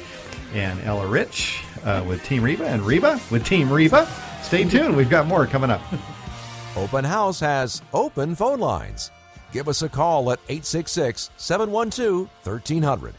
C: and Ella Rich uh, with Team Reba and Reba with Team Reba. Stay tuned. We've got more coming up.
A: Open House has open phone lines. Give us a call at 866 712 1300.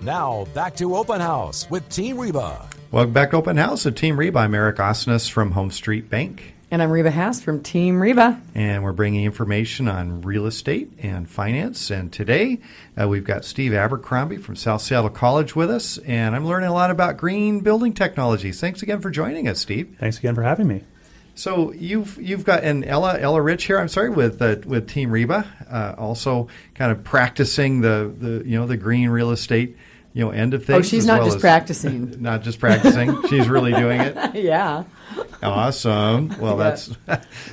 A: Now, back to Open House with Team Reba.
C: Welcome back to Open House with Team Reba. I'm Eric Osnes from Home Street Bank.
B: And I'm Reba Haas from Team Reba.
C: And we're bringing information on real estate and finance. And today uh, we've got Steve Abercrombie from South Seattle College with us. And I'm learning a lot about green building technologies. Thanks again for joining us, Steve.
E: Thanks again for having me.
C: So you've you've got and Ella Ella Rich here. I'm sorry with uh, with Team Reba, uh, also kind of practicing the, the you know the green real estate you know end of things.
B: Oh, she's not well just practicing.
C: Not just practicing. she's really doing it.
B: yeah.
C: Awesome. Well, that's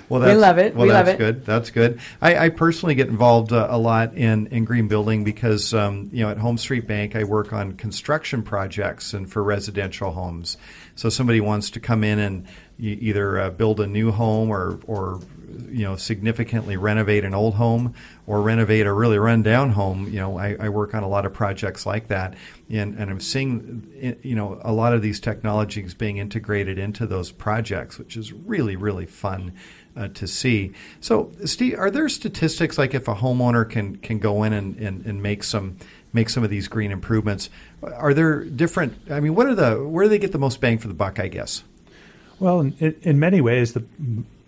C: well. That's,
B: We love it.
C: Well,
B: We love
C: that's
B: it.
C: good. That's good. I, I personally get involved uh, a lot in in green building because um, you know at Home Street Bank I work on construction projects and for residential homes. So somebody wants to come in and either uh, build a new home or or you know significantly renovate an old home or renovate a really rundown home. You know, I, I work on a lot of projects like that, and, and I'm seeing you know a lot of these technologies being integrated into those projects, which is really really fun. Uh, to see. So, Steve, are there statistics like if a homeowner can can go in and, and, and make some make some of these green improvements? Are there different? I mean, what are the where do they get the most bang for the buck? I guess.
E: Well, in, in many ways, the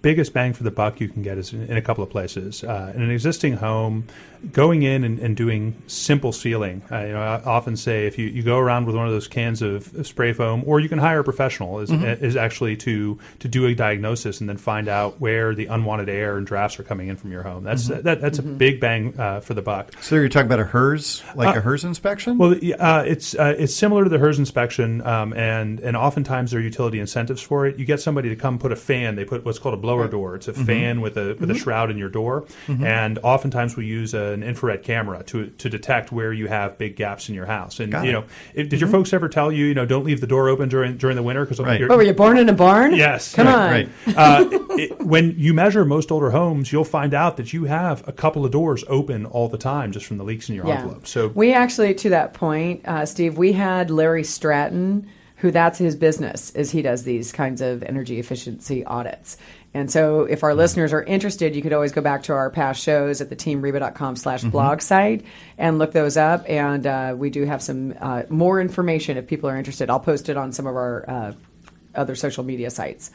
E: biggest bang for the buck you can get is in, in a couple of places. Uh, in an existing home, going in and, and doing simple sealing. Uh, you know, I often say if you, you go around with one of those cans of, of spray foam, or you can hire a professional, is, is actually to to do a diagnosis and then find out where the unwanted air and drafts are coming in from your home. That's that, that's a big bang uh, for the buck.
C: So you're talking about a HERS, like a HERS inspection?
E: Well, uh, it's uh, it's similar to the HERS inspection, um, and and oftentimes there are utility incentives for it. You get somebody to come put a fan. They put what's called a blower door. It's a fan with a with a shroud in your door, and oftentimes we use an infrared camera to to detect where you have big gaps in your house. And
C: Got
E: you
C: it.
E: know, if, did your folks ever tell you, you know, don't leave the door open during during the winter because
C: Right.
B: Oh, were you born in a barn?
E: Yes,
B: Come
E: right,
B: on.
C: right.
E: uh, it, when you measure most older homes, you'll find out that you have a couple of doors open all the time just from the leaks in your envelope. So
B: we actually, to that point, uh, Steve, we had Larry Stratton, who that's his business, is he does these kinds of energy efficiency audits. And so, if our listeners are interested, you could always go back to our past shows at the teamreba.com slash blog site and look those up. And uh, we do have some uh, more information if people are interested. I'll post it on some of our uh, other social media sites.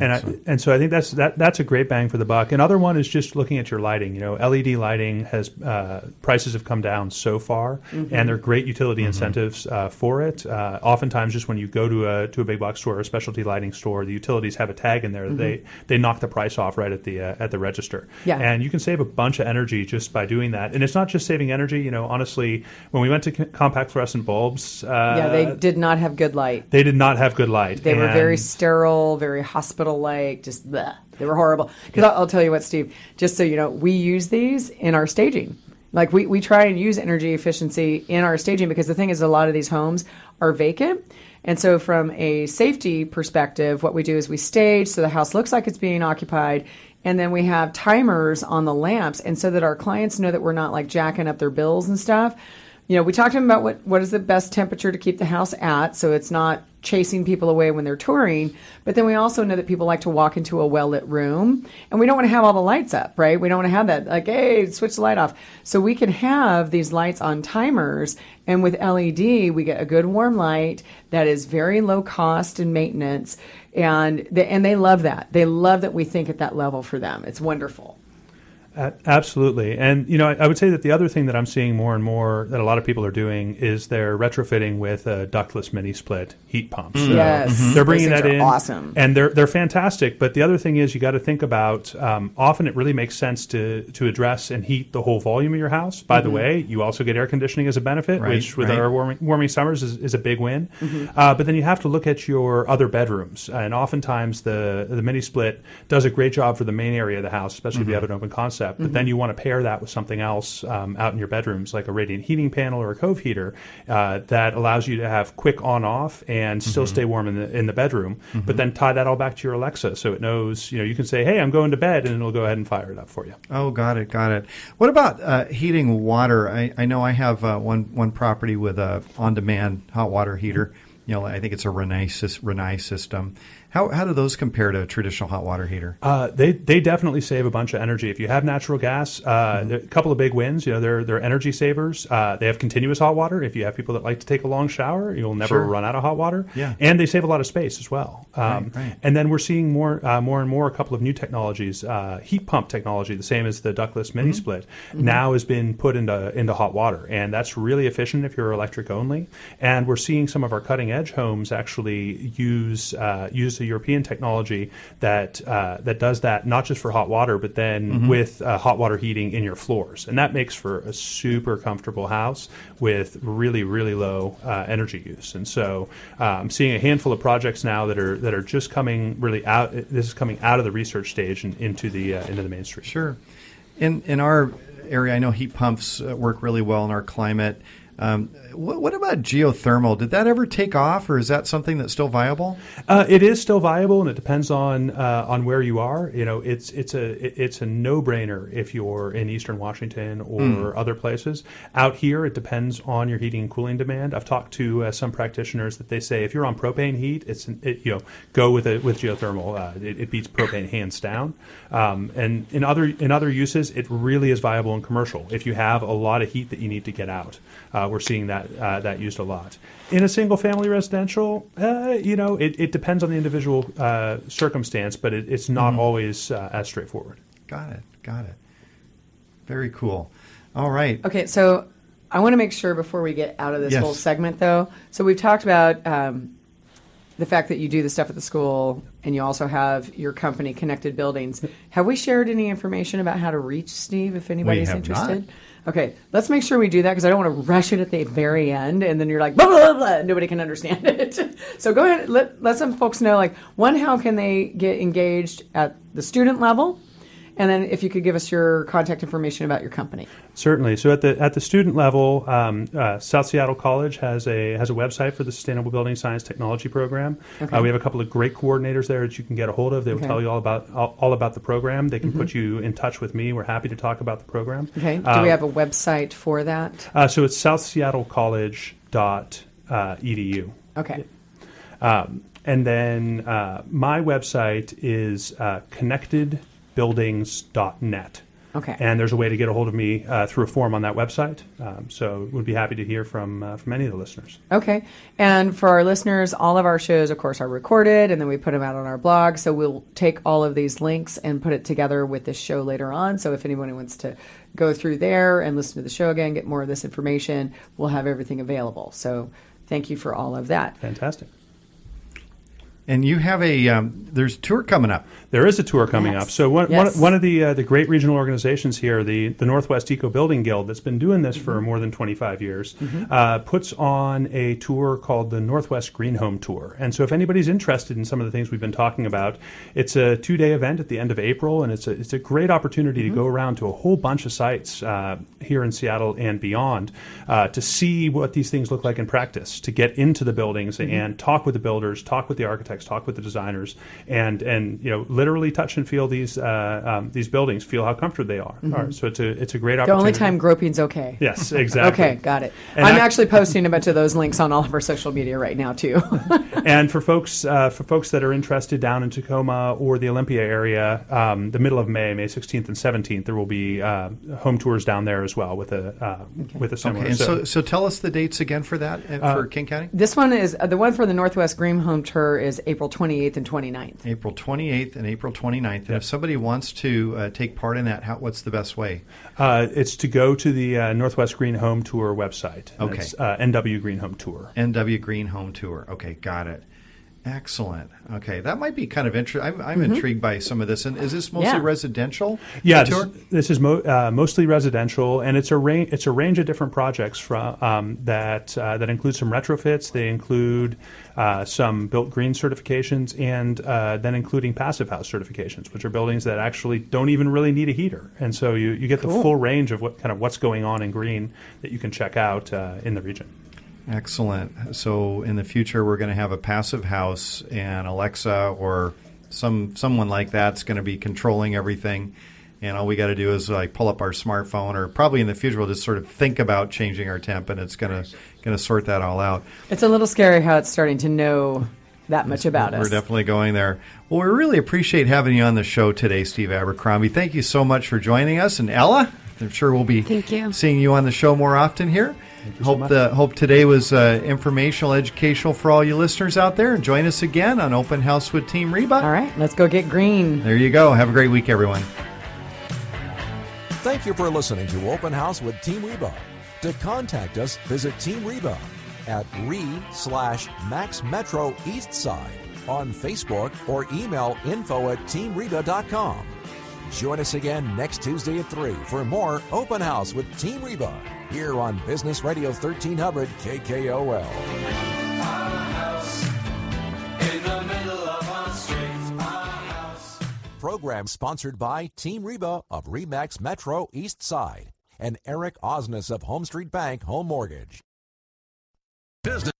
E: And I, and so I think that's that that's a great bang for the buck. Another one is just looking at your lighting. You know, LED lighting has uh, prices have come down so far, and there are great utility incentives uh, for it. Uh, oftentimes, just when you go to a to a big box store or a specialty lighting store, the utilities have a tag in there. that They they knock the price off right at the uh, at the register.
B: Yeah.
E: and you can save a bunch of energy just by doing that. And it's not just saving energy. You know, honestly, when we went to compact fluorescent bulbs, uh,
B: yeah, they did not have good light.
E: they did not have good light.
B: They were very sterile, very hospital like, just bleh. They were horrible. Because I'll, I'll tell you what, Steve, just so you know, we use these in our staging. Like we, we try and use energy efficiency in our staging because the thing is, a lot of these homes are vacant. And so, from a safety perspective, what we do is we stage so the house looks like it's being occupied. And then we have timers on the lamps. And so that our clients know that we're not like jacking up their bills and stuff you know, we talked to them about what, what is the best temperature to keep the house at so it's not chasing people away when they're touring. But then we also know that people like to walk into a well lit room and we don't want to have all the lights up, right? We don't want to have that, like, hey, switch the light off. So we can have these lights on timers. And with LED, we get a good warm light that is very low cost in maintenance. And and they love that. They love that we think at that level for them. It's wonderful.
E: A- Absolutely. And, you know, I, I would say that the other thing that I'm seeing more and more that a lot of people are doing is they're retrofitting with uh, ductless mini split heat pumps. So
B: Yes. Mhm.
E: They're bringing
B: Those
E: that in.
B: awesome.
E: And they're, they're fantastic. But the other thing is you got to think about um, often it really makes sense to, to address and heat the whole volume of your house. By
B: Mm-hmm.
E: the way, you also get air conditioning as a benefit,
C: Right,
E: which with
C: right.
E: our warming, warming summers is, is a big win.
B: Mm-hmm.
E: Uh, but then you have to look at your other bedrooms. And oftentimes the, the mini split does a great job for the main area of the house, especially if you have an open concept. But
B: Mm-hmm.
E: then you want to pair that with something else um, out in your bedrooms, like a radiant heating panel or a cove heater, uh, that allows you to have quick on off and still stay warm in the in the bedroom. But then tie that all back to your Alexa, so it knows. You know, you can say, "Hey, I'm going to bed," and it'll go ahead and fire it up for you.
C: Oh, got it, got it. What about uh, heating water? I, I know I have uh, one one property with a on-demand hot water heater. You know, I think it's a Rinnai, Rinnai system. How, how do those compare to a traditional hot water heater?
E: Uh, they they definitely save a bunch of energy. If you have natural gas, uh,
C: Mm-hmm.
E: a couple of big wins. You know, they're they're energy savers. Uh, they have continuous hot water. If you have people that like to take a long shower, you'll never
C: Sure.
E: run out of hot water.
C: Yeah.
E: and they save a lot of space as well. Um,
C: Right, right.
E: And then we're seeing more uh, more and more a couple of new technologies. Uh, heat pump technology, the same as the ductless mini split, now has been put into into hot water, and that's really efficient if you're electric only. And we're seeing some of our cutting edge homes actually use uh, the European technology that uh, that does that not just for hot water, but then with uh, hot water heating in your floors, and that makes for a super comfortable house with really really low uh, energy use. And so uh, I'm seeing a handful of projects now that are that are just coming really out. This is coming out of the research stage and into the uh, into the mainstream.
C: Sure. In in our area, I know heat pumps uh, work really well in our climate. Um, what, what about geothermal? Did that ever take off, or is that something that's still viable?
E: Uh, it is still viable, and it depends on uh, on where you are. You know, it's it's a it's a no brainer if you're in Eastern Washington or other places. Out here, it depends on your heating and cooling demand. I've talked to uh, some practitioners that they say if you're on propane heat, it's it, you know go with it with geothermal. Uh, it, it beats propane hands down. Um, and in other in other uses, it really is viable in commercial. If you have a lot of heat that you need to get out, uh, we're seeing that uh, that used a lot. In a single family residential, uh, you know, it, it depends on the individual uh, circumstance, but it, it's not always uh, as straightforward.
C: Got it. Got it. Very cool. All right.
B: Okay, so I want to make sure before we get out of this
C: Yes.
B: whole segment, though. So we've talked about um, the fact that you do the stuff at the school, and you also have your company, Connected Buildings. Have we shared any information about how to reach Steve if anybody's
C: have
B: interested?
C: not.
B: Okay, let's make sure we do that because I don't want to rush it at the very end, and then you're like blah blah blah, blah nobody can understand it. so go ahead, let let some folks know. Like one, how can they get engaged at the student level? And then, if you could give us your contact information about your company.
E: Certainly. So at the at the student level, um, uh, South Seattle College has a has a website for the Sustainable Building Science Technology Program.
B: Okay.
E: Uh, we have a couple of great coordinators there that you can get a hold of. They will
B: Okay.
E: tell you all about all, all about the program. They can put you in touch with me. We're happy to talk about the program.
B: Okay. Do
E: Um,
B: we have a website for that?
E: Uh, so it's southseattlecollege.edu.
B: Okay.
E: Um, and then uh, my website is uh, connectedbuildings.net.
B: Okay.
E: And there's a way to get a hold of me uh, through a form on that website. Um, so would be happy to hear from uh, from any of the listeners.
B: Okay. And for our listeners, all of our shows, of course, are recorded and then we put them out on our blog. So we'll take all of these links and put it together with this show later on. So if anyone wants to go through there and listen to the show again, get more of this information, we'll have everything available. So thank you for all of that.
E: Fantastic.
C: And you have a um, there's a tour coming up.
E: There is a tour coming
B: Yes.
E: up. So one,
B: Yes.
E: one, one of the uh, the great regional organizations here, the the Northwest Eco Building Guild, that's been doing this
B: Mm-hmm.
E: for more than 25 years, uh, puts on a tour called the Northwest Green Home Tour. And so if anybody's interested in some of the things we've been talking about, it's a two day event at the end of April, and it's a it's a great opportunity
B: Mm-hmm.
E: to go around to a whole bunch of sites uh, here in Seattle and beyond uh, to see what these things look like in practice, to get into the buildings
B: Mm-hmm.
E: and talk with the builders, talk with the architects, talk with the designers, and and you know literally touch and feel these uh, um, these buildings, feel how comfortable they are. All right, so it's a it's a great
B: Mm-hmm. The only time groping's okay.
E: Yes, exactly.
B: Okay, got it.
E: And
B: I'm
E: I-
B: actually posting a bunch of those links on all of our social media right now too.
E: and for folks uh, for folks that are interested down in Tacoma or the Olympia area, um, the middle of May, May 16th and 17th, there will be uh, home tours down there as well with a uh, with a similar.
C: Okay, and so so tell us the dates again for that uh, for King County.
B: this one is uh, the one for the Northwest Green Home Tour is April 28th and 29th.
C: April 28th and April 29th. And if somebody wants to uh, take part in that, how, what's the best way?
E: uh, it's to go to the uh, Northwest Green Home Tour website.
C: Okay.
E: it's, uh, NW Green Home Tour.
C: NW Green Home Tour. Okay, got it. Excellent. Okay, that might be kind of interesting. I'm, I'm intrigued by some of this. And is this mostly
B: Yeah.
C: residential?
E: Yeah, this, this is mo- uh, mostly residential, and it's a range. It's a range of different projects from um, that uh, that include some retrofits. They include uh, some built green certifications, and uh, then including passive house certifications, which are buildings that actually don't even really need a heater. And so you, you get the full range of what kind of what's going on in green that you can check out uh, in the region.
C: Excellent. So in the future, we're going to have a passive house, and Alexa or some someone like that's going to be controlling everything. And all we got to do is like pull up our smartphone, or probably in the future we'll just sort of think about changing our temp, and it's going to going to sort that all out.
B: It's a little scary how it's starting to know that much about us.
C: We're definitely going there. Well, we really appreciate having you on the show today, Steve Abercrombie. Thank you so much for joining us. And Ella, I'm sure we'll be
D: Thank you.
C: seeing you on the show more often here. Hope the hope today was uh, informational, educational for all you listeners out there. And join us again on Open House with Team Reba.
B: All right, let's go get green.
C: There you go. Have a great week, everyone.
A: Thank you for listening to Open House with Team Reba. To contact us, visit Team Reba at re slash Max Metro East Side on Facebook or email info at teamreba.com. Join us again next Tuesday at 3 for more Open House with Team Reba here on Business Radio 1300 KKOL. Program sponsored by Team Reba of Remax Metro East Side and Eric Osnes of Home Street Bank Home Mortgage. Business